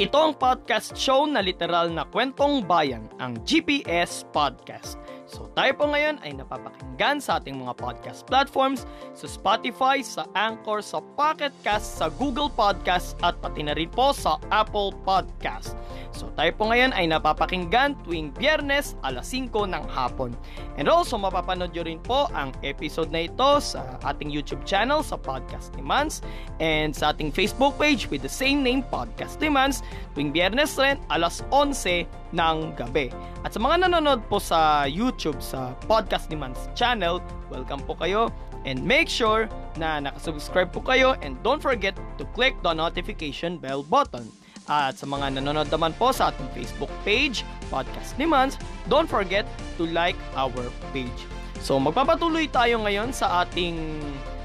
Ito ang podcast show na literal na kwentong bayan, ang GPS Podcast. So tayo po ngayon ay napapakinggan sa ating mga podcast platforms, sa Spotify, sa Anchor, sa Pocket Cast, sa Google Podcast at pati na rin po sa Apple Podcast. So tayo po ngayon ay napapakinggan tuwing biyernes alas 5 ng hapon. And also mapapanood nyo rin po ang episode na ito sa ating YouTube channel sa Podcast ni Mans and sa ating Facebook page with the same name Podcast ni Mans tuwing biyernes rin alas 11 ng gabi. At sa mga nanonood po sa YouTube sa Podcast ni Mans channel, welcome po kayo and make sure na nakasubscribe po kayo and don't forget to click the notification bell button. At sa mga nanonood naman po sa ating Facebook page, Podcast ni Mans, don't forget to like our page. So magpapatuloy tayo ngayon sa ating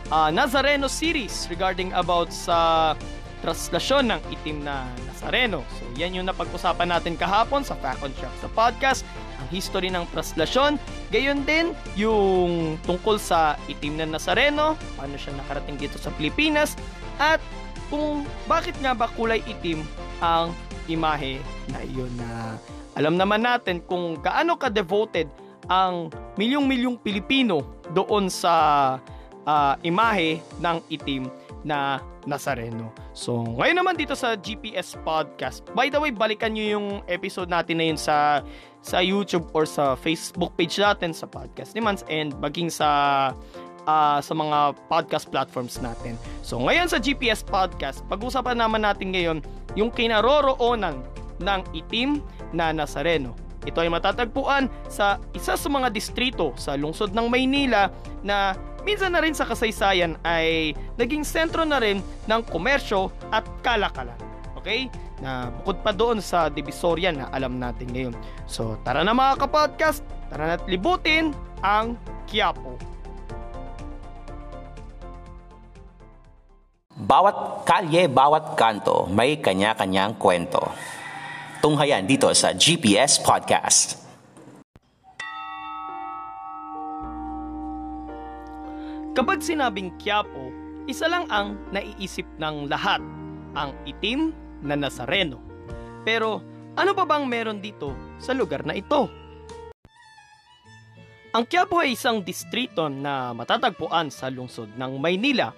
uh, Nazareno series regarding about sa translasyon ng itim na Nazareno. So yan yung napag-usapan natin kahapon sa Fact on Track sa podcast, ang history ng translasyon. Gayon din yung tungkol sa itim na Nazareno, paano siya nakarating dito sa Pilipinas, at kung bakit nga ba kulay itim ang imahe na iyon na alam naman natin kung gaano ka-devoted ang milyong-milyong Pilipino doon sa uh, imahe ng itim na Nazareno. So, ngayon naman dito sa GPS Podcast. By the way, balikan nyo yung episode natin na yun sa sa YouTube or sa Facebook page natin sa Podcast ni Mans and maging sa uh, sa mga podcast platforms natin. So ngayon sa GPS Podcast, pag-usapan naman natin ngayon yung kinaroroonan ng itim na Nazareno. Ito ay matatagpuan sa isa sa mga distrito sa lungsod ng Maynila na minsan na rin sa kasaysayan ay naging sentro na rin ng komersyo at kalakalan. Okay? Na bukod pa doon sa Divisoria na alam natin ngayon. So tara na mga kapodcast, tara na't libutin ang Quiapo. Bawat kalye, bawat kanto, may kanya-kanyang kwento. Tunghayan dito sa GPS Podcast. Kapag sinabing Quiapo, isa lang ang naiisip ng lahat, ang itim na Nazareno. Pero ano pa bang meron dito sa lugar na ito? Ang Quiapo ay isang distrito na matatagpuan sa lungsod ng Maynila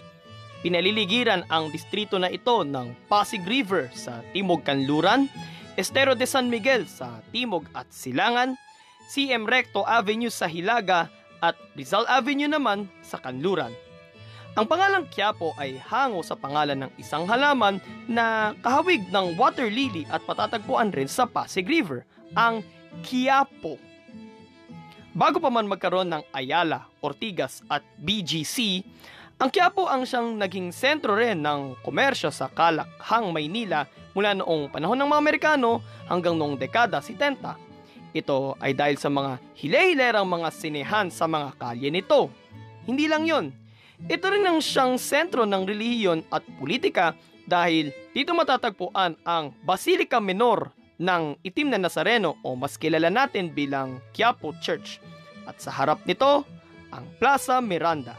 Pinaliligiran ang distrito na ito ng Pasig River sa Timog Kanluran, Estero de San Miguel sa Timog at Silangan, CM Recto Avenue sa Hilaga at Rizal Avenue naman sa Kanluran. Ang pangalang Quiapo ay hango sa pangalan ng isang halaman na kahawig ng water lily at patatagpuan rin sa Pasig River, ang Quiapo. Bago pa man magkaroon ng Ayala, Ortigas at BGC, ang Quiapo ang siyang naging sentro rin ng komersyo sa Kalakhang, Maynila mula noong panahon ng mga Amerikano hanggang noong dekada 70. Ito ay dahil sa mga hile-hilerang mga sinehan sa mga kalye nito. Hindi lang yon. Ito rin ang siyang sentro ng relihiyon at politika dahil dito matatagpuan ang Basilica Menor ng Itim na Nazareno o mas kilala natin bilang Quiapo Church. At sa harap nito, ang Plaza Miranda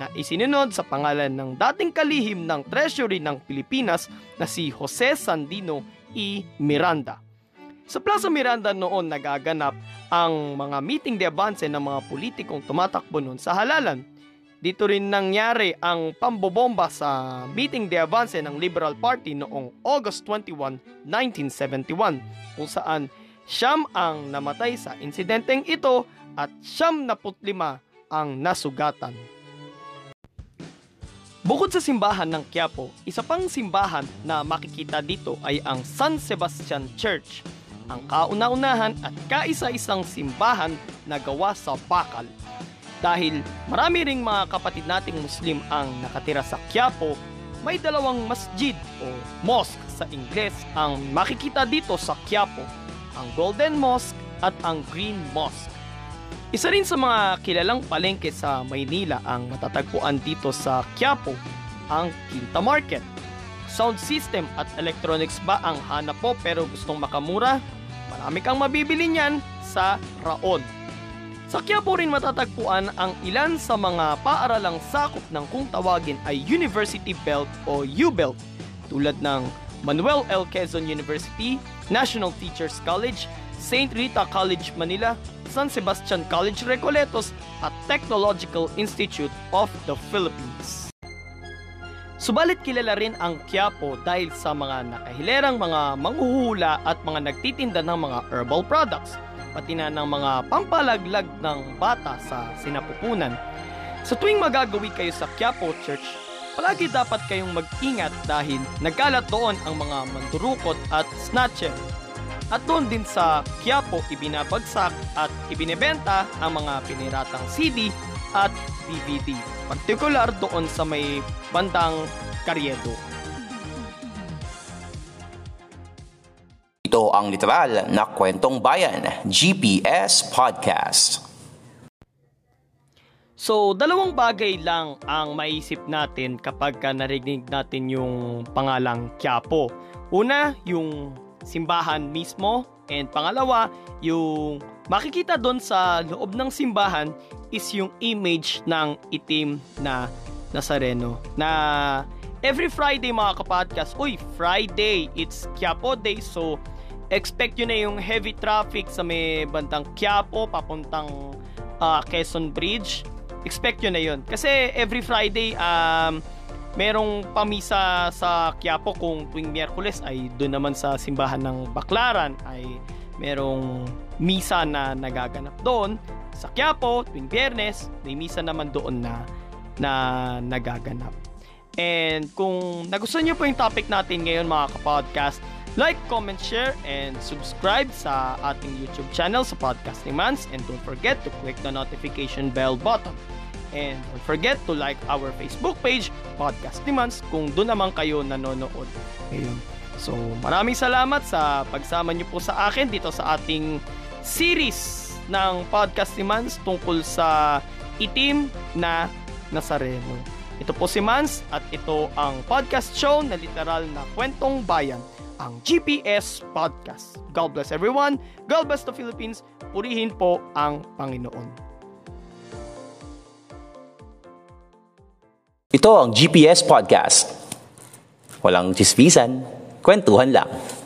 na isinunod sa pangalan ng dating kalihim ng Treasury ng Pilipinas na si Jose Sandino E. Miranda. Sa Plaza Miranda noon nagaganap ang mga meeting de avance ng mga politikong tumatakbo noon sa halalan. Dito rin nangyari ang pambobomba sa meeting de avance ng Liberal Party noong August 21, 1971 kung saan siyam ang namatay sa insidenteng ito at siyam na putlima ang nasugatan. Bukod sa simbahan ng Quiapo, isa pang simbahan na makikita dito ay ang San Sebastian Church, ang kauna-unahan at kaisa-isang simbahan na gawa sa bakal. Dahil marami ring mga kapatid nating Muslim ang nakatira sa Quiapo, may dalawang masjid o mosque sa Ingles ang makikita dito sa Quiapo, ang Golden Mosque at ang Green Mosque. Isa rin sa mga kilalang palengke sa Maynila ang matatagpuan dito sa Quiapo, ang Quinta Market. Sound system at electronics ba ang hanap po pero gustong makamura? Marami kang mabibili niyan sa Raon. Sa Quiapo rin matatagpuan ang ilan sa mga paaralang sakop ng kung tawagin ay University Belt o U-Belt tulad ng Manuel L. Quezon University, National Teachers College, St. Rita College Manila, San Sebastian College Recoletos at Technological Institute of the Philippines. Subalit kilala rin ang Quiapo dahil sa mga nakahilerang mga manghuhula at mga nagtitinda ng mga herbal products – pati na ng mga pampalaglag ng bata sa sinapupunan. Sa tuwing magagawi kayo sa Quiapo Church, palagi dapat kayong mag-ingat dahil nagkalat doon ang mga mandurukot at snatcher. At doon din sa Quiapo ibinabagsak at ibinebenta ang mga piniratang CD at DVD, partikular doon sa may bandang Karyedo. Ito ang literal na kwentong bayan, GPS Podcast. So, dalawang bagay lang ang maisip natin kapag ka narinig natin yung pangalang Quiapo. Una, yung simbahan mismo. And pangalawa, yung makikita doon sa loob ng simbahan is yung image ng itim na Nazareno. Na every Friday mga kapodcast, uy, Friday, it's Quiapo Day. So, expect nyo na yung heavy traffic sa may bantang Quiapo papuntang uh, Quezon Bridge. Expect nyo na yun. Kasi every Friday, um, merong pamisa sa Quiapo kung tuwing Miyerkules ay doon naman sa simbahan ng Baklaran ay merong misa na nagaganap doon. Sa Quiapo, tuwing Biyernes, may misa naman doon na na nagaganap. And kung nagustuhan nyo po yung topic natin ngayon mga kapodcast, Like, comment, share, and subscribe sa ating YouTube channel sa Podcast ni Mans. And don't forget to click the notification bell button. And don't forget to like our Facebook page, Podcast ni Mans, kung doon naman kayo nanonood ngayon. So, maraming salamat sa pagsama niyo po sa akin dito sa ating series ng Podcast ni Mans tungkol sa itim na Nazareno. Ito po si Mans at ito ang podcast show na literal na kwentong bayan ang GPS Podcast. God bless everyone. God bless the Philippines. Purihin po ang Panginoon. Ito ang GPS Podcast. Walang chismisan, kwentuhan lang.